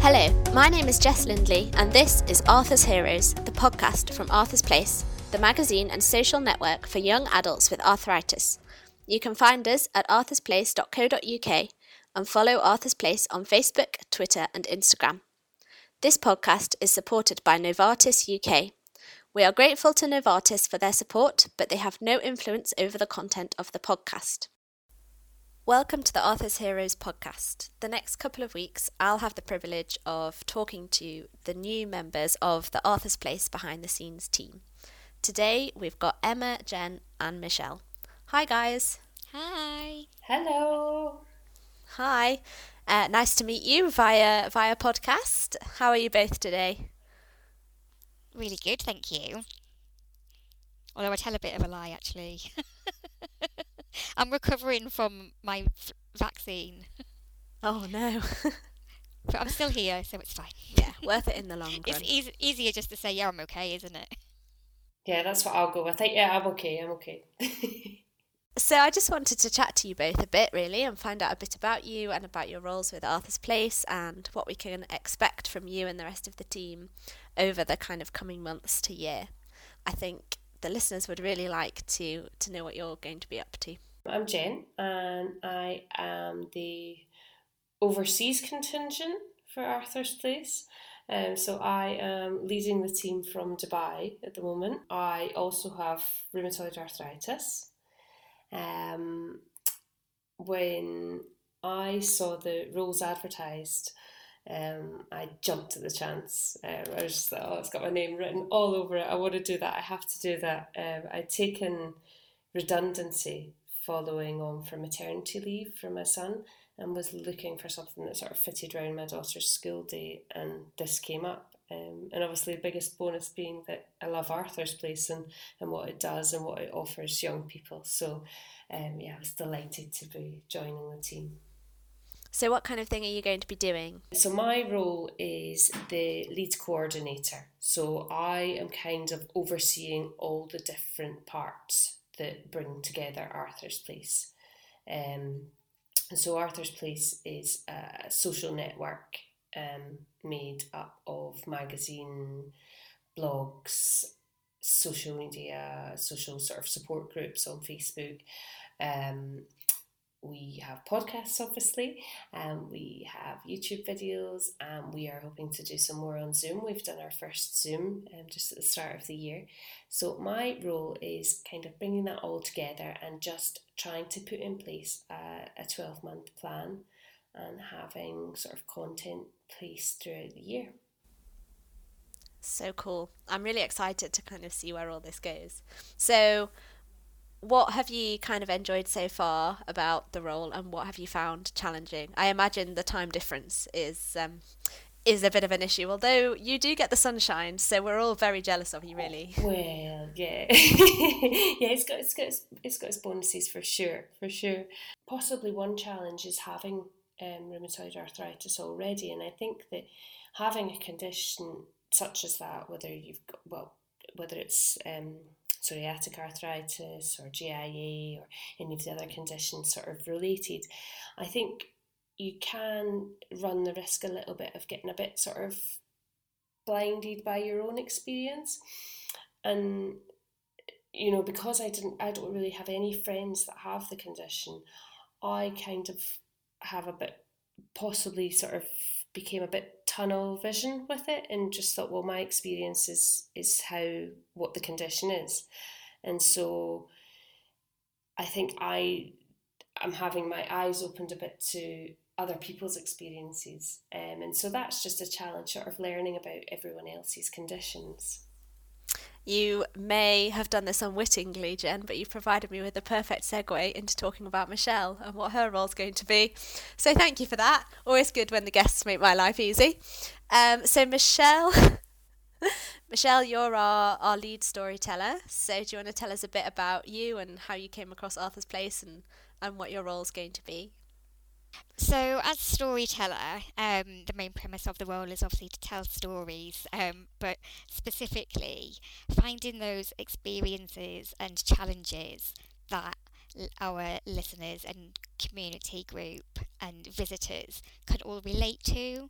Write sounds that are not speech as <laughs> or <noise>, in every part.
Hello, my name is Jess Lindley, and this is Arthur's Heroes, the podcast from Arthur's Place, the magazine and social network for young adults with arthritis. You can find us at arthursplace.co.uk and follow Arthur's Place on Facebook, Twitter, and Instagram. This podcast is supported by Novartis UK. We are grateful to Novartis for their support, but they have no influence over the content of the podcast. Welcome to the Arthur's Heroes podcast. The next couple of weeks, I'll have the privilege of talking to the new members of the Arthur's Place behind the scenes team. Today, we've got Emma, Jen, and Michelle. Hi, guys. Hi. Hello. Hi. Uh, nice to meet you via via podcast. How are you both today? Really good, thank you. Although I tell a bit of a lie, actually. <laughs> I'm recovering from my f- vaccine, <laughs> Oh no. <laughs> but I'm still here, so it's fine. yeah, worth it in the long run. It's eas easier just to say, yeah, I'm okay, isn't it? Yeah, that's what I'll go with. Yeah, I'm okay. I'm okay. So I just wanted to chat to you both a bit, really, and find out a bit about you and about your roles with Arthur's Place and what we can expect from you and the rest of the team over the kind of coming months to year. I think the listeners would really like to to know what you're going to be up to. I'm Jen, and I am the overseas contingent for Arthur's Place. Um, so I am leading the team from Dubai at the moment. I also have rheumatoid arthritis. Um, when I saw the roles advertised, um, I jumped at the chance. Um, I was just like, oh, it's got my name written all over it. I want to do that. I have to do that. Um, I'd taken redundancy following on from maternity leave for my son and was looking for something that sort of fitted around my daughter's school day, and this came up. Um, and obviously, the biggest bonus being that I love Arthur's Place and, and what it does and what it offers young people. So, um, yeah, I was delighted to be joining the team. So what kind of thing are you going to be doing? So my role is the lead coordinator. So I am kind of overseeing all the different parts that bring together Arthur's Place. Um, and so Arthur's Place is a social network um, made up of magazine, blogs, social media, social sort of support groups on Facebook. Um, we have podcasts, obviously, um, we have YouTube videos, and we are hoping to do some more on Zoom. We've done our first Zoom um, just at the start of the year. So, my role is kind of bringing that all together and just trying to put in place a, a 12 month plan and having sort of content placed throughout the year. So cool. I'm really excited to kind of see where all this goes. So, what have you kind of enjoyed so far about the role and what have you found challenging? I imagine the time difference is um, is a bit of an issue, although you do get the sunshine, so we're all very jealous of you, really. Well, yeah, <laughs> yeah, it's got it's got its, it's got its bonuses for sure, for sure. Possibly one challenge is having um, rheumatoid arthritis already, and I think that having a condition such as that, whether you've got well, whether it's um, psoriatic arthritis or JIA or any of the other conditions sort of related, I think you can run the risk a little bit of getting a bit sort of blinded by your own experience. And you know, because I didn't I don't really have any friends that have the condition, I kind of have a bit possibly sort of became a bit tunnel vision with it and just thought well my experience is is how what the condition is. And so i think i i'm having my eyes opened a bit to other people's experiences um, and so that's just a challenge sort of learning about everyone else's conditions You may have done this unwittingly, Jen, but you've provided me with a perfect segue into talking about Michelle and what her role's going to be. So thank you for that. Always good when the guests make my life easy. Um, so Michelle, <laughs> Michelle, you're our, our lead storyteller. So do you want to tell us a bit about you and how you came across Arthur's Place and, and what your role's going to be? So, as storyteller, um, the main premise of the role is obviously to tell stories, um, but specifically finding those experiences and challenges that our listeners and community group and visitors can all relate to.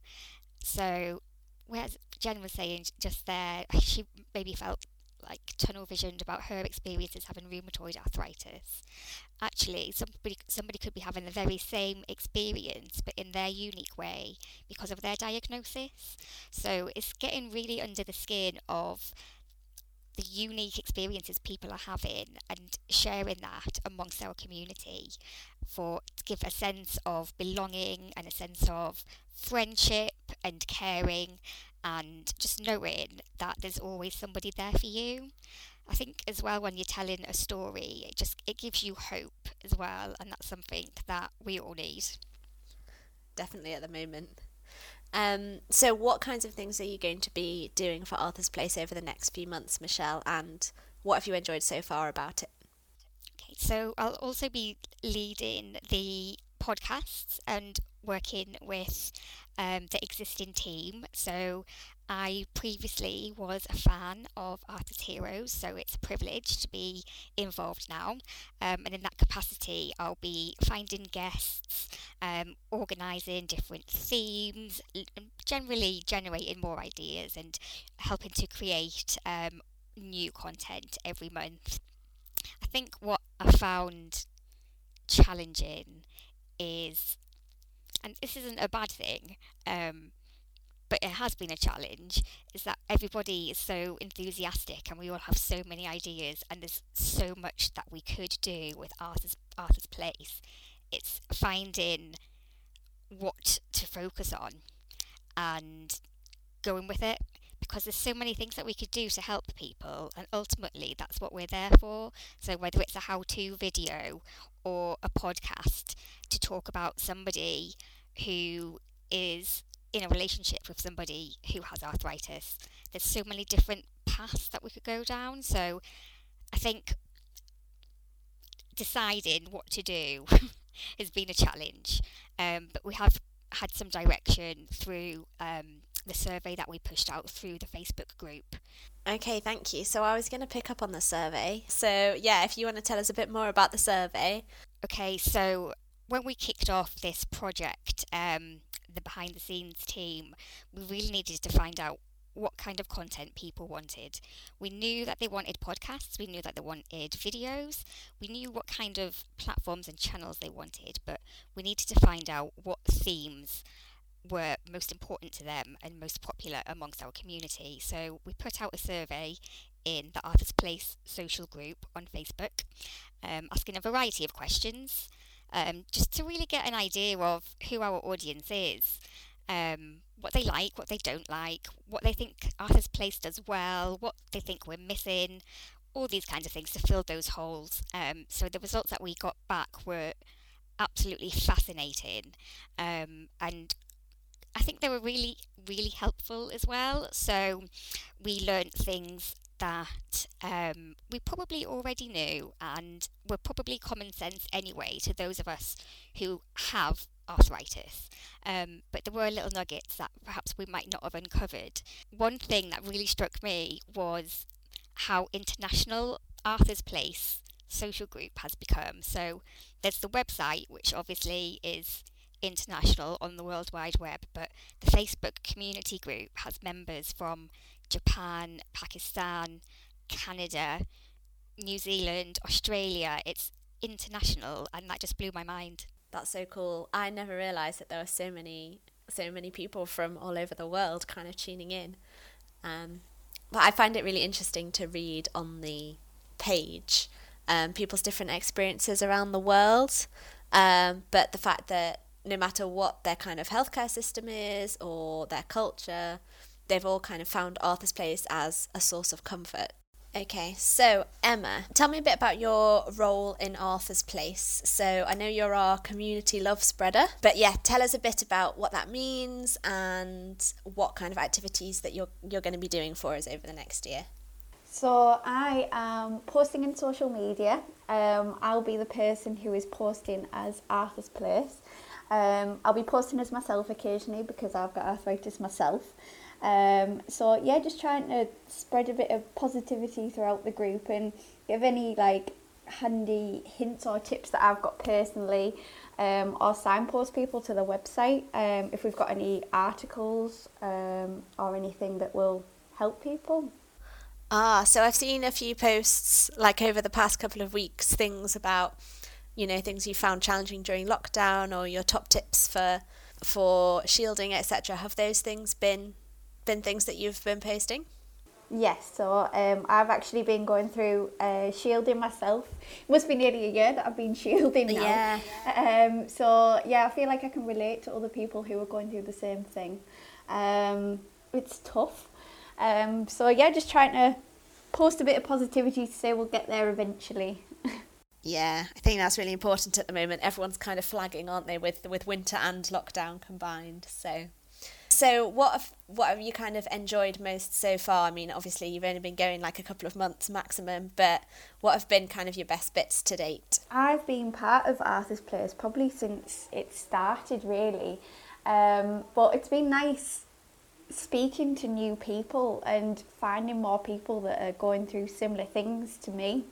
So, whereas Jen was saying just there, she maybe felt like tunnel visioned about her experiences having rheumatoid arthritis. Actually, somebody somebody could be having the very same experience, but in their unique way because of their diagnosis. So it's getting really under the skin of the unique experiences people are having and sharing that amongst our community for to give a sense of belonging and a sense of friendship and caring and just knowing that there's always somebody there for you. I think as well when you're telling a story, it just it gives you hope as well, and that's something that we all need. Definitely at the moment. Um, so, what kinds of things are you going to be doing for Arthur's Place over the next few months, Michelle? And what have you enjoyed so far about it? Okay, so I'll also be leading the podcasts and working with um, the existing team. So I previously was a fan of Arthur's Heroes, so it's a privilege to be involved now. Um, and in that capacity, I'll be finding guests, um, organising different themes, generally generating more ideas and helping to create um, new content every month. I think what I found challenging is and this isn't a bad thing, um, but it has been a challenge, is that everybody is so enthusiastic and we all have so many ideas and there's so much that we could do with Arthur's, Arthur's Place. It's finding what to focus on and going with it because there's so many things that we could do to help people and ultimately that's what we're there for so whether it's a how-to video or a podcast to talk about somebody who is in a relationship with somebody who has arthritis. There's so many different paths that we could go down. So I think deciding what to do <laughs> has been a challenge. Um, but we have had some direction through um, the survey that we pushed out through the Facebook group. Okay, thank you. So I was going to pick up on the survey. So, yeah, if you want to tell us a bit more about the survey. Okay, so when we kicked off this project, um, the behind the scenes team, we really needed to find out what kind of content people wanted. We knew that they wanted podcasts, we knew that they wanted videos, we knew what kind of platforms and channels they wanted, but we needed to find out what themes were most important to them and most popular amongst our community. So we put out a survey in the Arthur's Place social group on Facebook, um, asking a variety of questions, um, just to really get an idea of who our audience is, um, what they like, what they don't like, what they think Arthur's Place does well, what they think we're missing, all these kinds of things to fill those holes. Um, so the results that we got back were absolutely fascinating um, and I think they were really, really helpful as well. So we learned things that um, we probably already knew and were probably common sense anyway to those of us who have arthritis. Um, but there were little nuggets that perhaps we might not have uncovered. One thing that really struck me was how international Arthur's Place social group has become. So there's the website, which obviously is international on the World Wide Web, but the Facebook community group has members from Japan, Pakistan, Canada, New Zealand, Australia. It's international, and that just blew my mind. That's so cool. I never realised that there were so many, so many people from all over the world kind of tuning in. Um, but I find it really interesting to read on the page um, people's different experiences around the world. Um, but the fact that no matter what their kind of healthcare system is or their culture, they've all kind of found Arthur's Place as a source of comfort. Okay, so Emma, tell me a bit about your role in Arthur's Place. So I know you're our community love spreader, but yeah, tell us a bit about what that means and what kind of activities that you're you're going to be doing for us over the next year. So I am posting in social media. Um, I'll be the person who is posting as Arthur's Place. Um, I'll be posting as myself occasionally because I've got arthritis myself. Um, so yeah, just trying to spread a bit of positivity throughout the group and give any like handy hints or tips that I've got personally, um, or signpost people to the website um, if we've got any articles um, or anything that will help people. Ah, so I've seen a few posts like over the past couple of weeks, things about, you know, things you found challenging during lockdown or your top tips for for shielding, etc. Have those things been been things that you've been posting? Yes, so um, I've actually been going through uh, shielding myself. It must be nearly a year that I've been <laughs> shielding now. Yeah. Um, so yeah, I feel like I can relate to other people who are going through the same thing. Um, it's tough. Um, so yeah, just trying to post a bit of positivity to say we'll get there eventually. Yeah, I think that's really important at the moment. Everyone's kind of flagging, aren't they, with with winter and lockdown combined. So, so what have what have you kind of enjoyed most so far? I mean, obviously you've only been going like a couple of months maximum, but what have been kind of your best bits to date? I've been part of Arthur's Place probably since it started, really. Um, but it's been nice speaking to new people and finding more people that are going through similar things to me.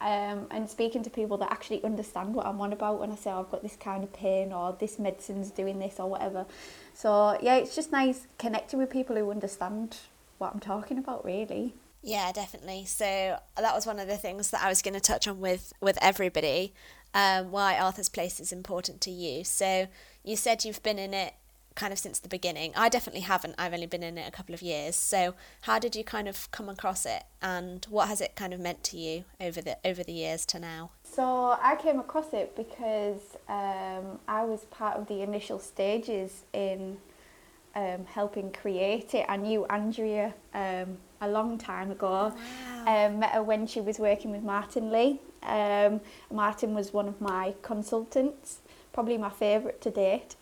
Um, and speaking to people that actually understand what I'm on about when I say oh, I've got this kind of pain or this medicine's doing this or whatever. So yeah, it's just nice connecting with people who understand what I'm talking about really. Yeah, definitely. So that was one of the things that I was going to touch on with with everybody. Um, why Arthur's Place is important to you. So you said you've been in it kind of since the beginning. I definitely haven't. I've only been in it a couple of years. So how did you kind of come across it, and what has it kind of meant to you over the over the years to now? So I came across it because um, I was part of the initial stages in um, helping create it. I knew Andrea um, a long time ago. Wow. Um, met her when she was working with Martin Lee. Um, Martin was one of my consultants, probably my favourite to date.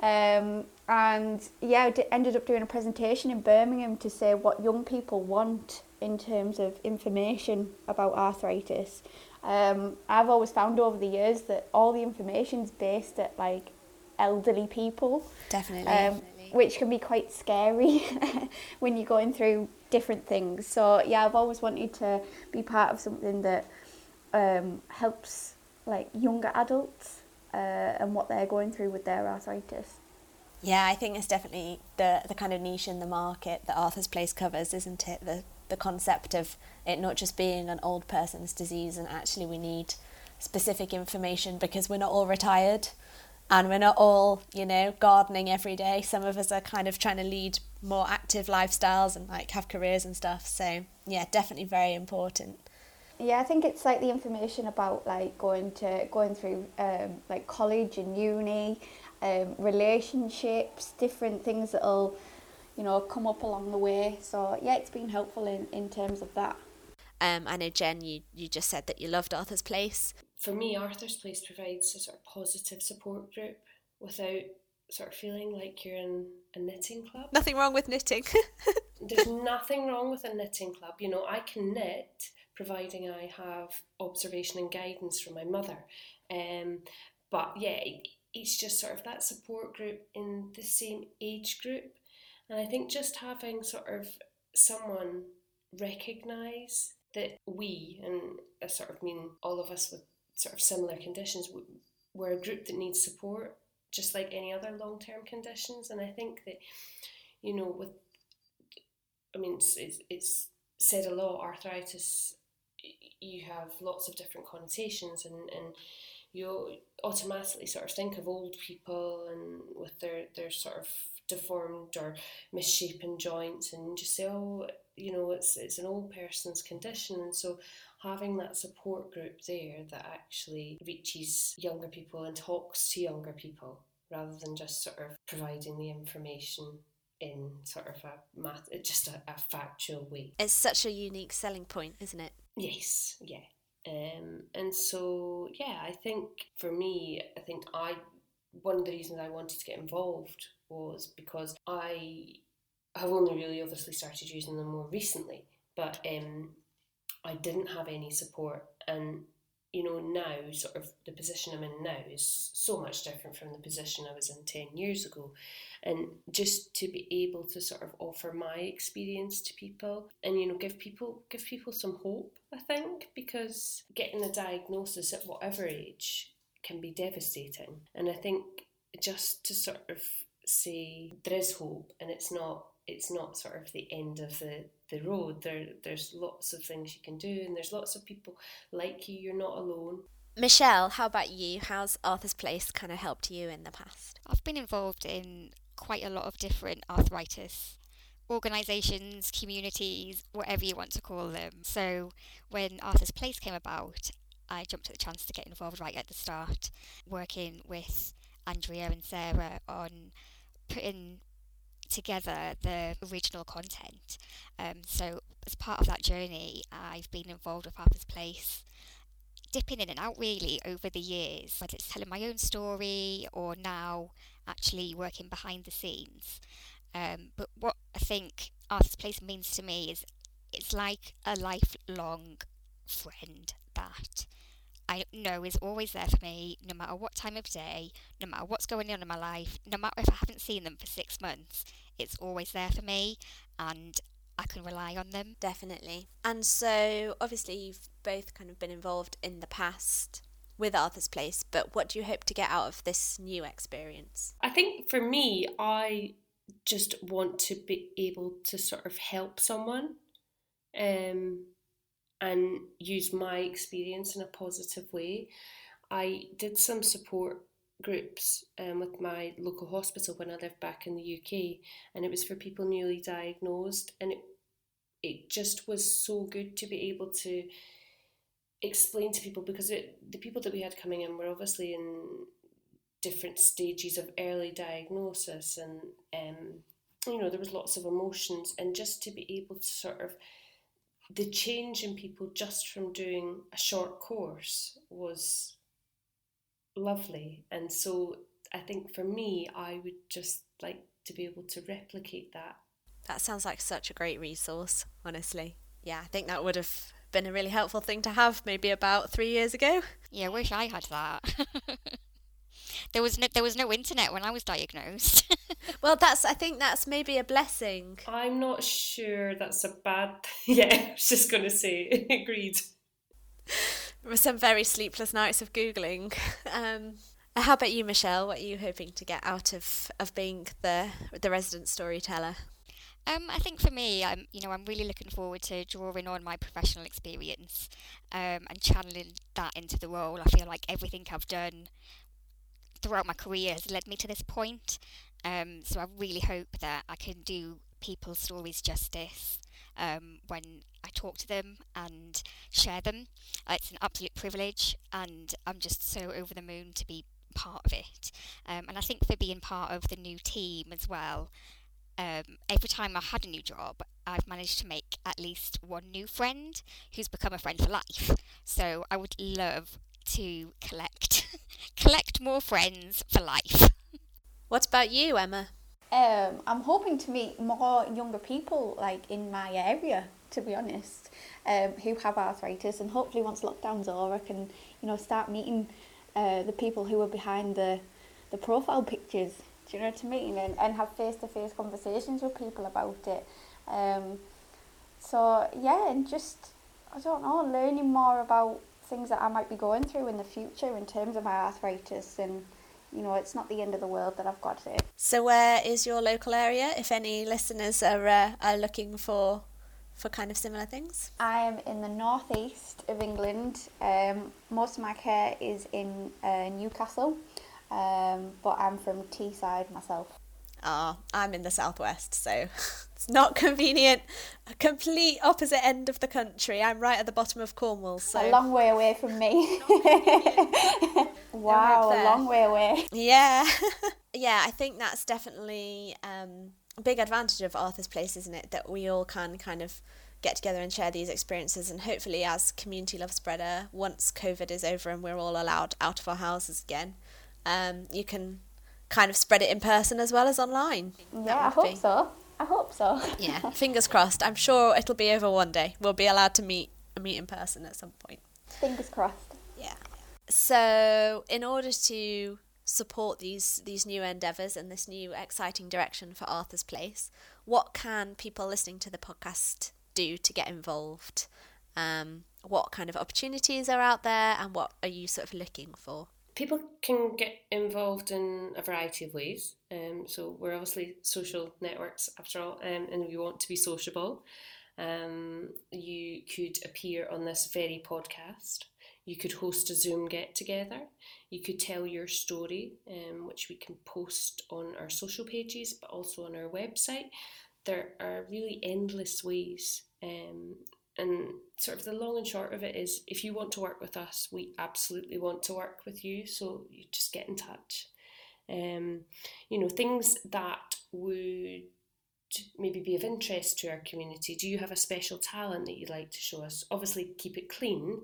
Um, and yeah, I ended up doing a presentation in Birmingham to say what young people want in terms of information about arthritis. Um, I've always found over the years that all the information is based at like elderly people, Definitely. um, which can be quite scary <laughs> when you're going through different things. So yeah, I've always wanted to be part of something that um, helps like younger adults uh, and what they're going through with their arthritis. Yeah, I think it's definitely the the kind of niche in the market that Arthur's Place covers, isn't it? The the concept of it not just being an old person's disease and actually we need specific information because we're not all retired and we're not all, you know, gardening every day. Some of us are kind of trying to lead more active lifestyles and like have careers and stuff. So, yeah, definitely very important. Yeah, I think it's like the information about like going to going through um, like college and uni, um, relationships, different things that'll, you know, come up along the way. So yeah, it's been helpful in, in terms of that. Um, I know Jen, you you just said that you loved Arthur's Place. For me, Arthur's Place provides a sort of positive support group without sort of feeling like you're in a knitting club. Nothing wrong with knitting. <laughs> There's nothing wrong with a knitting club. You know, I can knit providing I have observation and guidance from my mother. Um, but yeah, it's just sort of that support group in the same age group. And I think just having sort of someone recognise that we, and I sort of mean all of us with sort of similar conditions, we're a group that needs support, just like any other long term conditions. And I think that, you know, with, I mean, it's, it's, it's said a lot, arthritis, you have lots of different connotations and, and you automatically sort of think of old people and with their, their sort of deformed or misshapen joints and just say, oh, you know, it's it's an old person's condition. And so having that support group there that actually reaches younger people and talks to younger people rather than just sort of providing the information in sort of a math, just a, a factual way. It's such a unique selling point, isn't it? Yes, yeah. Um, and so, yeah, I think for me, I think I, one of the reasons I wanted to get involved was because I have only really obviously started using them more recently, but um, I didn't have any support. And you know, now, sort of the position I'm in now is so much different from the position I was in 10 years ago. And just to be able to sort of offer my experience to people and, you know, give people give people some hope, I think, because getting a diagnosis at whatever age can be devastating. And I think just to sort of say there is hope and it's not it's not sort of the end of the, the road. There there's lots of things you can do and there's lots of people like you. You're not alone. Michelle, how about you? How's Arthur's Place kind of helped you in the past? I've been involved in quite a lot of different arthritis organisations, communities, whatever you want to call them. So when Arthur's Place came about, I jumped at the chance to get involved right at the start, working with Andrea and Sarah on putting together the original content. Um, so, as part of that journey, I've been involved with Arthur's Place, dipping in and out really over the years, whether it's telling my own story or now actually working behind the scenes. Um, but what I think Arthur's Place means to me is it's like a lifelong friend that I know is always there for me, no matter what time of day, no matter what's going on in my life, no matter if I haven't seen them for six months, it's always there for me and I can rely on them. Definitely. And so, obviously, you've both kind of been involved in the past with Arthur's Place, but what do you hope to get out of this new experience? I think for me, I just want to be able to sort of help someone. Um, and use my experience in a positive way. I did some support groups um, with my local hospital when I lived back in the UK, and it was for people newly diagnosed, and it it just was so good to be able to explain to people because it, the people that we had coming in were obviously in different stages of early diagnosis and um, you know there was lots of emotions and just to be able to sort of the change in people just from doing a short course was lovely. And so I think for me, I would just like to be able to replicate that. That sounds like such a great resource, honestly. Yeah, I think that would have been a really helpful thing to have maybe about three years ago. Yeah, I wish I had that. <laughs> there was no there was no internet when I was diagnosed. <laughs> well, that's I think that's maybe a blessing. I'm not sure that's a bad. <laughs> yeah, I was just going to say <laughs> agreed. There were Some very sleepless nights of googling. Um, how about you, Michelle? What are you hoping to get out of of being the the resident storyteller? Um, I think for me, I'm you know I'm really looking forward to drawing on my professional experience um, and channeling that into the role. I feel like everything I've done throughout my career has led me to this point. Um, so I really hope that I can do people's stories justice um, when I talk to them and share them. Uh, it's an absolute privilege, and I'm just so over the moon to be part of it. Um, and I think for being part of the new team as well, um, every time I had a new job, I've managed to make at least one new friend who's become a friend for life. So I would love to collect <laughs> collect more friends for life. What about you, Emma? Um, I'm hoping to meet more younger people like in my area, to be honest, um, who have arthritis, and hopefully once lockdown's over, I can you know start meeting uh, the people who are behind the the profile pictures. Do you know what I mean? And, and have face to face conversations with people about it. Um, so yeah, and just I don't know, learning more about things that I might be going through in the future in terms of my arthritis and you know it's not the end of the world that I've got it. So where is your local area if any listeners are uh, are looking for for kind of similar things? I am in the northeast of England. Um, most of my care is in uh, Newcastle, um, but I'm from Teesside myself. Ah, oh, I'm in the southwest, so <laughs> it's not convenient. A complete opposite end of the country. I'm right at the bottom of Cornwall, so a long way away from me. <laughs> wow, a long way away. Yeah, <laughs> yeah. I think that's definitely um, a big advantage of Arthur's Place, isn't it? That we all can kind of get together and share these experiences, and hopefully, as community love spreader, once COVID is over and we're all allowed out of our houses again, um, you can kind of spread it in person as well as online. Yeah, I hope be. so. I hope so. yeah, <laughs> fingers crossed. I'm sure it'll be over one day. We'll be allowed to meet meet in person at some point. Fingers crossed. Yeah. So, in order to support these these new endeavors and this new exciting direction for Arthur's Place, what can people listening to the podcast do to get involved? Um, what kind of opportunities are out there, and what are you sort of looking for? People can get involved in a variety of ways. Um, so we're obviously social networks after all, um, and we want to be sociable. Um, you could appear on this very podcast. You could host a Zoom get together. You could tell your story, um, which we can post on our social pages, but also on our website. There are really endless ways. And sort of the long and short of it is if you want to work with us, we absolutely want to work with you. So you just get in touch. Um, you know, things that would maybe be of interest to our community? Do you have a special talent that you'd like to show us? Obviously, keep it clean.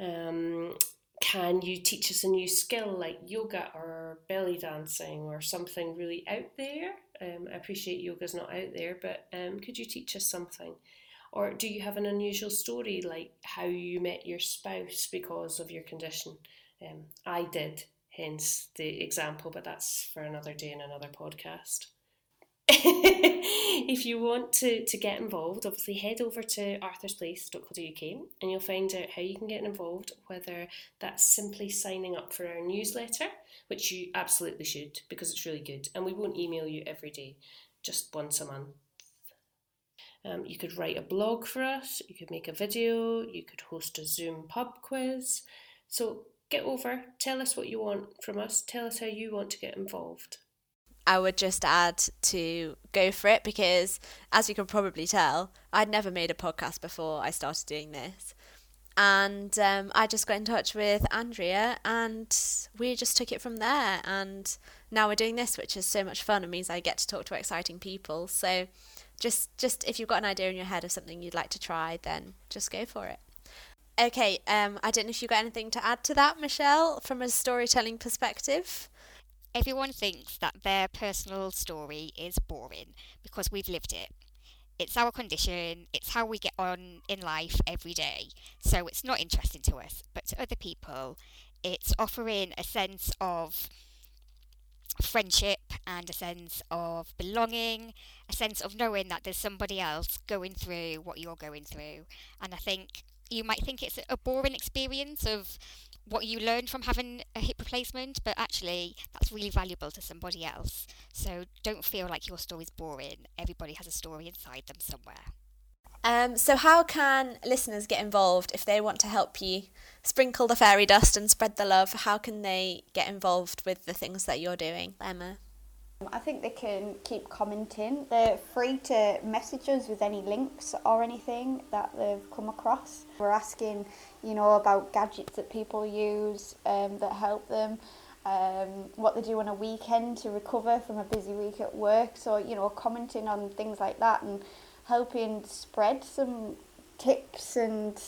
Um, can you teach us a new skill like yoga or belly dancing or something really out there? Um, I appreciate yoga's not out there, but um, could you teach us something? Or do you have an unusual story like how you met your spouse because of your condition? Um, I did, hence the example, but that's for another day in another podcast. <laughs> if you want to, to get involved, obviously head over to arthursplace.co.uk and you'll find out how you can get involved, whether that's simply signing up for our newsletter, which you absolutely should because it's really good, and we won't email you every day, just once a month. Um, you could write a blog for us, you could make a video, you could host a Zoom pub quiz. So get over, tell us what you want from us, tell us how you want to get involved. I would just add to go for it because, as you can probably tell, I'd never made a podcast before I started doing this. And um, I just got in touch with Andrea and we just took it from there. And now we're doing this, which is so much fun. It means I get to talk to exciting people. So just, just if you've got an idea in your head of something you'd like to try, then just go for it. Okay, um, I don't know if you've got anything to add to that, Michelle, from a storytelling perspective. Everyone thinks that their personal story is boring because we've lived it. It's our condition, it's how we get on in life every day, so it's not interesting to us. But to other people, it's offering a sense of friendship and a sense of belonging, a sense of knowing that there's somebody else going through what you're going through. And I think you might think it's a boring experience of what you learned from having a hip replacement, but actually that's really valuable to somebody else. So don't feel like your story's boring. Everybody has a story inside them somewhere. Um, so, how can listeners get involved if they want to help you sprinkle the fairy dust and spread the love? How can they get involved with the things that you're doing, Emma? I think they can keep commenting. They're free to message us with any links or anything that they've come across. We're asking, you know, about gadgets that people use um, that help them, um, what they do on a weekend to recover from a busy week at work. So, you know, commenting on things like that and helping spread some tips and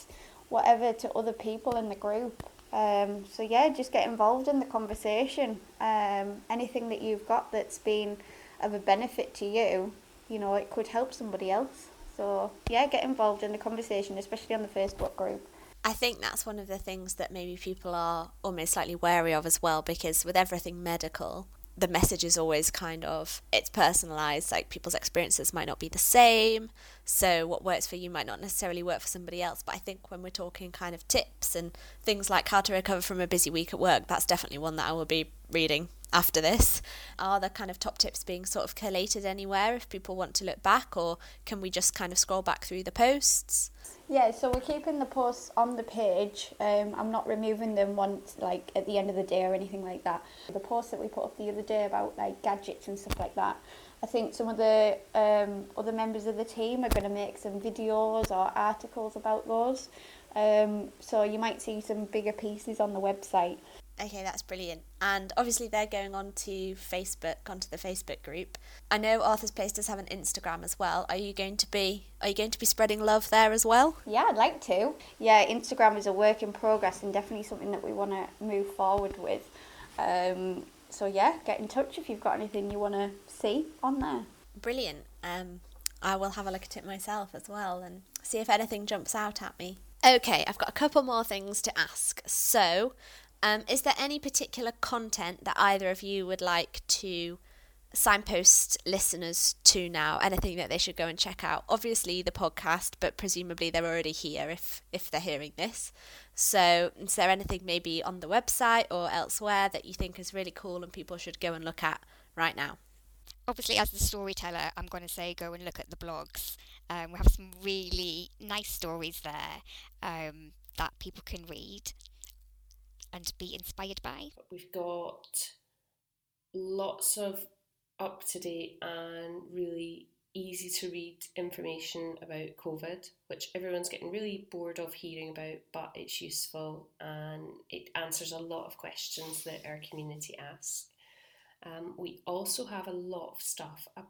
whatever to other people in the group. Um, so yeah, just get involved in the conversation. Um, anything that you've got that's been of a benefit to you, you know, it could help somebody else. So yeah, get involved in the conversation, especially on the Facebook group. I think that's one of the things that maybe people are almost slightly wary of as well, because with everything medical, the message is always kind of it's personalized like people's experiences might not be the same so what works for you might not necessarily work for somebody else but i think when we're talking kind of tips and things like how to recover from a busy week at work that's definitely one that i will be reading after this. Are the kind of top tips being sort of collated anywhere if people want to look back or can we just kind of scroll back through the posts Yeah, so we're keeping the posts on the page. Um, I'm not removing them once, like at the end of the day or anything like that. The post that we put up the other day about like gadgets and stuff like that, I think some of the um, other members of the team are going to make some videos or articles about those. Um, so you might see some bigger pieces on the website. Okay, that's brilliant. And obviously, they're going on to Facebook, onto the Facebook group. I know Arthur's Place does have an Instagram as well. Are you going to be Are you going to be spreading love there as well? Yeah, I'd like to. Yeah, Instagram is a work in progress and definitely something that we want to move forward with. Um, so yeah, get in touch if you've got anything you want to see on there. Brilliant. Um, I will have a look at it myself as well and see if anything jumps out at me. Okay, I've got a couple more things to ask. So, Um, is there any particular content that either of you would like to signpost listeners to now? Anything that they should go and check out? Obviously, the podcast, but presumably they're already here if if they're hearing this. So, is there anything maybe on the website or elsewhere that you think is really cool and people should go and look at right now? Obviously, as the storyteller, I'm going to say go and look at the blogs. Um, we have some really nice stories there um, that people can read and be inspired by. We've got lots of up to date and really easy to read information about COVID, which everyone's getting really bored of hearing about, but it's useful and it answers a lot of questions that our community asks. Um, we also have a lot of stuff about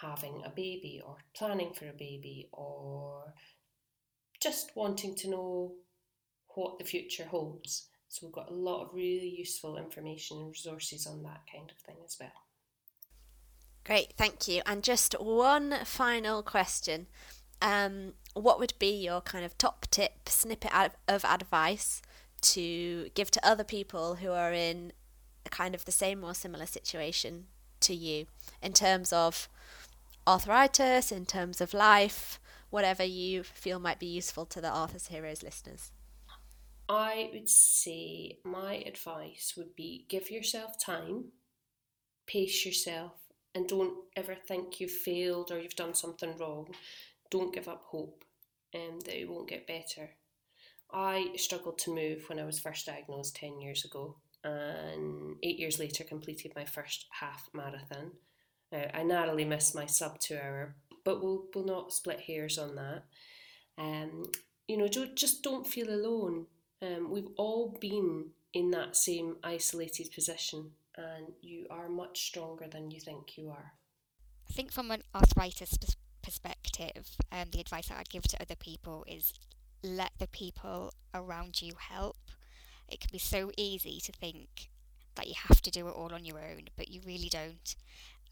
having a baby or planning for a baby or just wanting to know what the future holds. So we've got a lot of really useful information and resources on that kind of thing as well. Great, thank you. And just one final question. Um, what would be your kind of top tip, snippet of advice to give to other people who are in kind of the same or similar situation to you in terms of arthritis, in terms of life, whatever you feel might be useful to the Arthur's Heroes listeners? I would say my advice would be give yourself time, pace yourself, and don't ever think you've failed or you've done something wrong. Don't give up hope um, that it won't get better. I struggled to move when I was first diagnosed 10 years ago, and eight years later, completed my first half marathon. Uh, I narrowly missed my sub two hour, but we'll, we'll not split hairs on that. Um, you know, just don't feel alone. Um, we've all been in that same isolated position, and you are much stronger than you think you are. I think, from an arthritis perspective, um, the advice that I'd give to other people is let the people around you help. It can be so easy to think that you have to do it all on your own, but you really don't.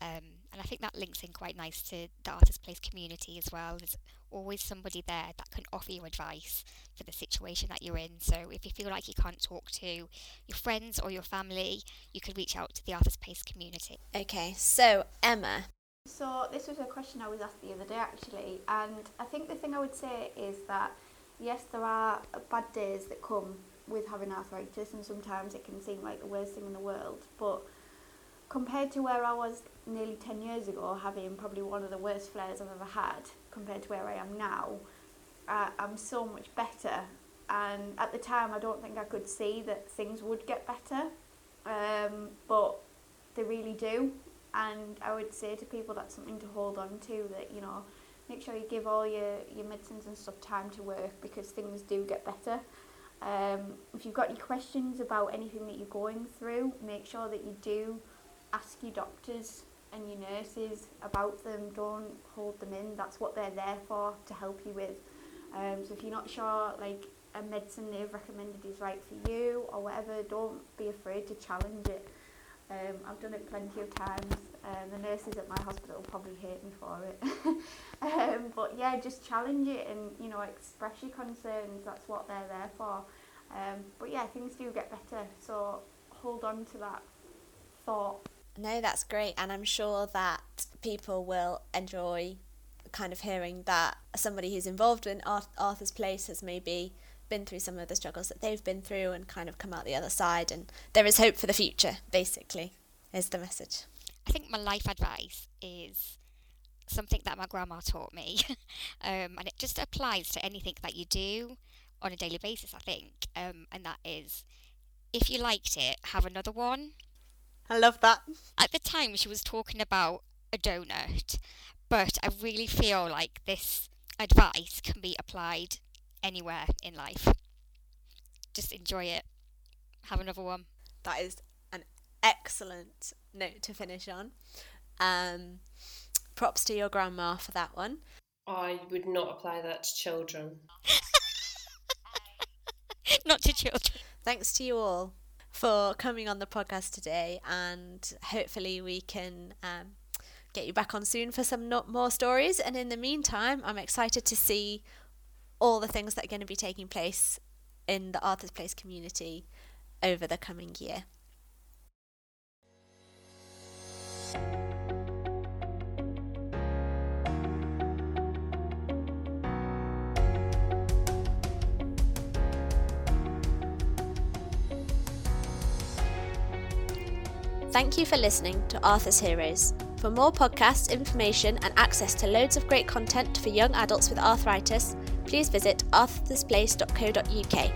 Um, and I think that links in quite nice to the Arthur's Place community as well. There's always somebody there that can offer you advice for the situation that you're in. So if you feel like you can't talk to your friends or your family, you could reach out to the Arthur's Place community. Okay, so Emma. So this was a question I was asked the other day actually, and I think the thing I would say is that yes, there are bad days that come with having arthritis, and sometimes it can seem like the worst thing in the world, but compared to where I was nearly 10 years ago, having probably one of the worst flares I've ever had, compared to where I am now, uh, I'm so much better. And at the time, I don't think I could see that things would get better, um, but they really do. And I would say to people that's something to hold on to that, you know, make sure you give all your, your medicines and stuff time to work because things do get better. Um, if you've got any questions about anything that you're going through, make sure that you do ask your doctors and your nurses about them. Don't hold them in. That's what they're there for to help you with. Um, so if you're not sure, like a medicine they've recommended is right for you or whatever, don't be afraid to challenge it. Um, I've done it plenty of times. Um, the nurses at my hospital probably hate me for it. <laughs> um, but yeah, just challenge it and you know express your concerns. That's what they're there for. Um, but yeah, things do get better. So hold on to that thought no, that's great. And I'm sure that people will enjoy kind of hearing that somebody who's involved in Arthur's Place has maybe been through some of the struggles that they've been through and kind of come out the other side. And there is hope for the future, basically, is the message. I think my life advice is something that my grandma taught me. <laughs> um, and it just applies to anything that you do on a daily basis, I think. Um, and that is if you liked it, have another one. I love that. At the time, she was talking about a donut, but I really feel like this advice can be applied anywhere in life. Just enjoy it. Have another one. That is an excellent note to finish on. Um, props to your grandma for that one. I would not apply that to children. <laughs> not to children. Thanks to you all for coming on the podcast today, and hopefully we can um, get you back on soon for some more stories. And in the meantime, I'm excited to see all the things that are going to be taking place in the Arthur's Place community over the coming year. Thank you for listening to Arthur's Heroes. For more podcasts, information, and access to loads of great content for young adults with arthritis, please visit arthursplace.co.uk.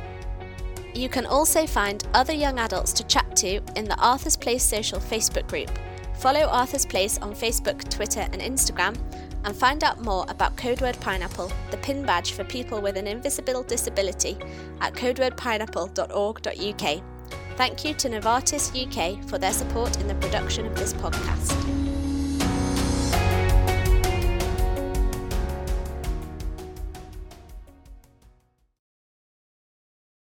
You can also find other young adults to chat to in the Arthur's Place social Facebook group. Follow Arthur's Place on Facebook, Twitter, and Instagram, and find out more about Codeword Pineapple, the pin badge for people with an invisible disability, at codewordpineapple.org.uk. Thank you to Novartis UK for their support in the production of this podcast.